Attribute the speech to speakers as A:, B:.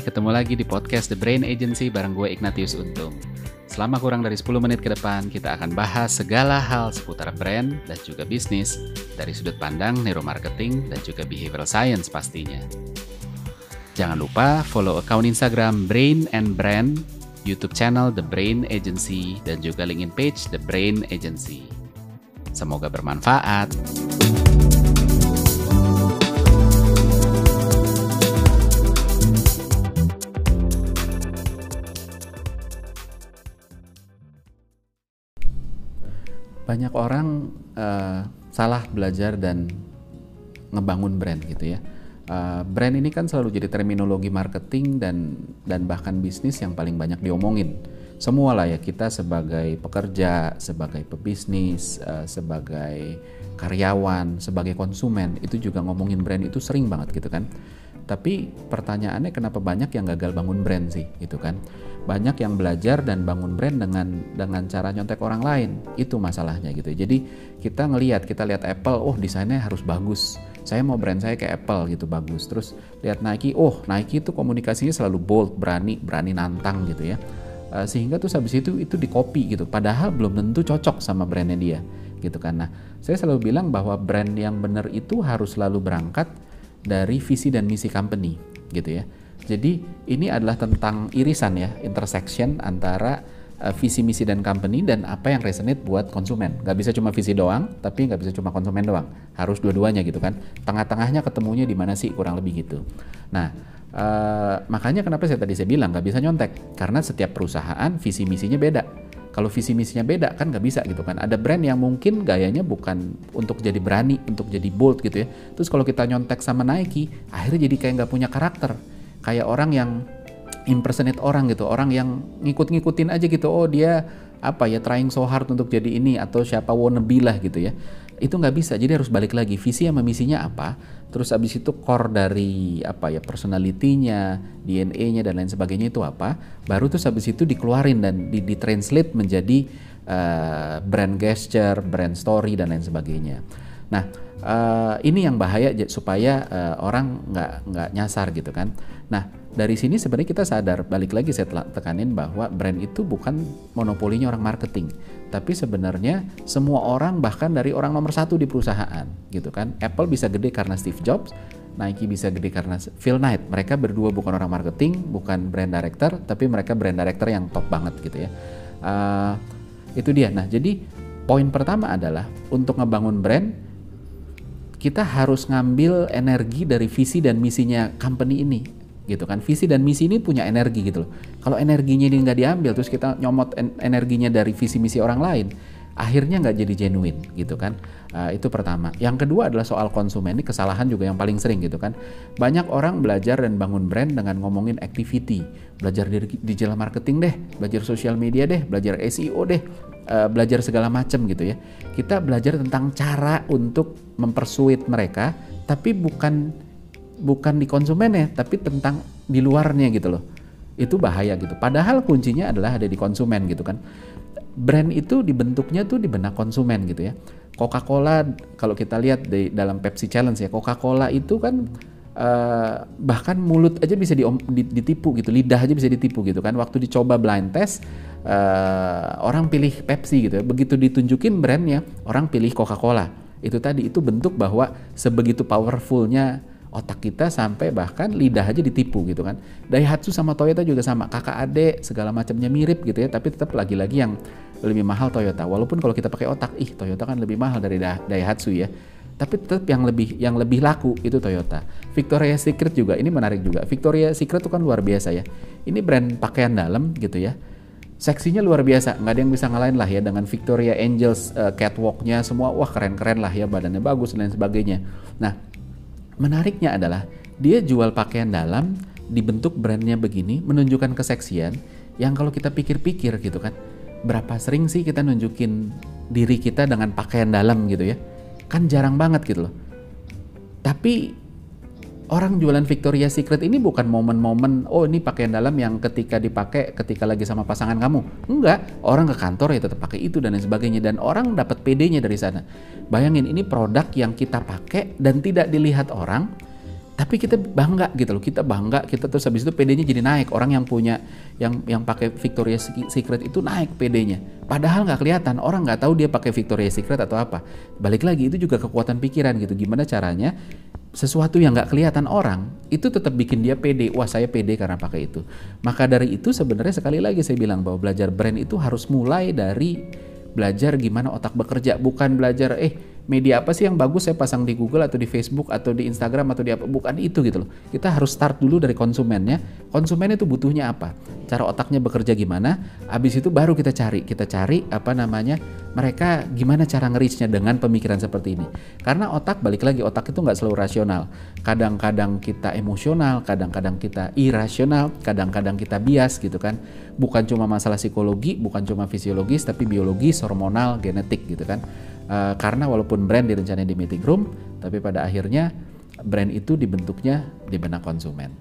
A: Ketemu lagi di podcast The Brain Agency bareng gue Ignatius Untung. Selama kurang dari 10 menit ke depan, kita akan bahas segala hal seputar brand dan juga bisnis dari sudut pandang neuromarketing dan juga behavioral science pastinya. Jangan lupa follow account Instagram Brain and Brand, YouTube channel The Brain Agency, dan juga LinkedIn page The Brain Agency. Semoga bermanfaat. Banyak orang uh, salah belajar dan ngebangun brand gitu ya. Uh, brand ini kan selalu jadi terminologi marketing dan dan bahkan bisnis yang paling banyak diomongin. Semua lah ya kita sebagai pekerja, sebagai pebisnis, uh, sebagai karyawan, sebagai konsumen itu juga ngomongin brand itu sering banget gitu kan. Tapi pertanyaannya kenapa banyak yang gagal bangun brand sih gitu kan? Banyak yang belajar dan bangun brand dengan dengan cara nyontek orang lain. Itu masalahnya gitu. Jadi kita ngelihat kita lihat Apple oh desainnya harus bagus. Saya mau brand saya kayak Apple gitu bagus. Terus lihat Nike oh Nike itu komunikasinya selalu bold berani berani nantang gitu ya. Uh, sehingga tuh habis itu itu di copy gitu. Padahal belum tentu cocok sama brandnya dia gitu kan. Nah saya selalu bilang bahwa brand yang benar itu harus selalu berangkat dari visi dan misi company gitu ya jadi ini adalah tentang irisan ya, intersection antara uh, visi misi dan company dan apa yang resonate buat konsumen. Gak bisa cuma visi doang, tapi gak bisa cuma konsumen doang. Harus dua-duanya gitu kan. Tengah-tengahnya ketemunya di mana sih kurang lebih gitu. Nah, uh, makanya kenapa saya tadi saya bilang gak bisa nyontek karena setiap perusahaan visi misinya beda. Kalau visi misinya beda kan nggak bisa gitu kan. Ada brand yang mungkin gayanya bukan untuk jadi berani, untuk jadi bold gitu ya. Terus kalau kita nyontek sama Nike, akhirnya jadi kayak nggak punya karakter kayak orang yang impersonate orang gitu, orang yang ngikut-ngikutin aja gitu. Oh dia apa ya trying so hard untuk jadi ini atau siapa wannabe lah gitu ya. Itu nggak bisa. Jadi harus balik lagi visi sama misinya apa. Terus abis itu core dari apa ya personalitinya, DNA-nya dan lain sebagainya itu apa. Baru terus abis itu dikeluarin dan di, di translate menjadi uh, brand gesture, brand story dan lain sebagainya. Nah uh, ini yang bahaya supaya uh, orang nggak nggak nyasar gitu kan. Nah dari sini sebenarnya kita sadar balik lagi saya tekanin bahwa brand itu bukan monopolinya orang marketing, tapi sebenarnya semua orang bahkan dari orang nomor satu di perusahaan gitu kan. Apple bisa gede karena Steve Jobs, Nike bisa gede karena Phil Knight. Mereka berdua bukan orang marketing, bukan brand director, tapi mereka brand director yang top banget gitu ya. Uh, itu dia. Nah jadi poin pertama adalah untuk ngebangun brand kita harus ngambil energi dari visi dan misinya company ini gitu kan. Visi dan misi ini punya energi gitu loh. Kalau energinya ini nggak diambil terus kita nyomot energinya dari visi misi orang lain akhirnya nggak jadi genuine gitu kan? Uh, itu pertama. Yang kedua adalah soal konsumen ini kesalahan juga yang paling sering gitu kan? Banyak orang belajar dan bangun brand dengan ngomongin activity. Belajar dari digital marketing deh belajar sosial media deh belajar SEO deh uh, belajar segala macam gitu ya. Kita belajar tentang cara untuk mempersuit mereka tapi bukan bukan di konsumen ya tapi tentang di luarnya gitu loh. Itu bahaya gitu. Padahal kuncinya adalah ada di konsumen gitu kan brand itu dibentuknya tuh di benak konsumen gitu ya. Coca-Cola kalau kita lihat di dalam Pepsi Challenge ya Coca-Cola itu kan uh, bahkan mulut aja bisa di, ditipu gitu lidah aja bisa ditipu gitu kan. Waktu dicoba blind test uh, orang pilih Pepsi gitu ya. Begitu ditunjukin brandnya orang pilih Coca-Cola. Itu tadi itu bentuk bahwa sebegitu powerfulnya otak kita sampai bahkan lidah aja ditipu gitu kan. Daihatsu sama Toyota juga sama, kakak adik segala macamnya mirip gitu ya, tapi tetap lagi-lagi yang lebih mahal Toyota. Walaupun kalau kita pakai otak, ih Toyota kan lebih mahal dari Daihatsu ya. Tapi tetap yang lebih yang lebih laku itu Toyota. Victoria Secret juga ini menarik juga. Victoria Secret itu kan luar biasa ya. Ini brand pakaian dalam gitu ya seksinya luar biasa nggak ada yang bisa ngalahin lah ya dengan Victoria Angels uh, catwalknya semua wah keren-keren lah ya badannya bagus dan lain sebagainya nah menariknya adalah dia jual pakaian dalam dibentuk brandnya begini menunjukkan keseksian yang kalau kita pikir-pikir gitu kan berapa sering sih kita nunjukin diri kita dengan pakaian dalam gitu ya? Kan jarang banget gitu loh. Tapi orang jualan Victoria Secret ini bukan momen-momen oh ini pakaian dalam yang ketika dipakai ketika lagi sama pasangan kamu. Enggak, orang ke kantor ya tetap pakai itu dan lain sebagainya dan orang dapat PD-nya dari sana. Bayangin ini produk yang kita pakai dan tidak dilihat orang tapi kita bangga gitu loh kita bangga kita terus habis itu PD-nya jadi naik. Orang yang punya yang yang pakai Victoria's Secret itu naik PD-nya padahal nggak kelihatan orang nggak tahu dia pakai Victoria's Secret atau apa. Balik lagi itu juga kekuatan pikiran gitu. Gimana caranya sesuatu yang nggak kelihatan orang itu tetap bikin dia pede wah saya pede karena pakai itu. Maka dari itu sebenarnya sekali lagi saya bilang bahwa belajar brand itu harus mulai dari belajar gimana otak bekerja bukan belajar eh media apa sih yang bagus saya pasang di Google atau di Facebook atau di Instagram atau di apa? Bukan itu gitu loh. Kita harus start dulu dari konsumennya. Konsumen itu butuhnya apa? Cara otaknya bekerja gimana? Habis itu baru kita cari. Kita cari apa namanya? Mereka gimana cara nge dengan pemikiran seperti ini. Karena otak balik lagi otak itu nggak selalu rasional. Kadang-kadang kita emosional kadang-kadang kita irasional kadang-kadang kita bias gitu kan. Bukan cuma masalah psikologi bukan cuma fisiologis tapi biologis hormonal genetik gitu kan Uh, karena walaupun brand direncanain di meeting room, tapi pada akhirnya brand itu dibentuknya di benak konsumen.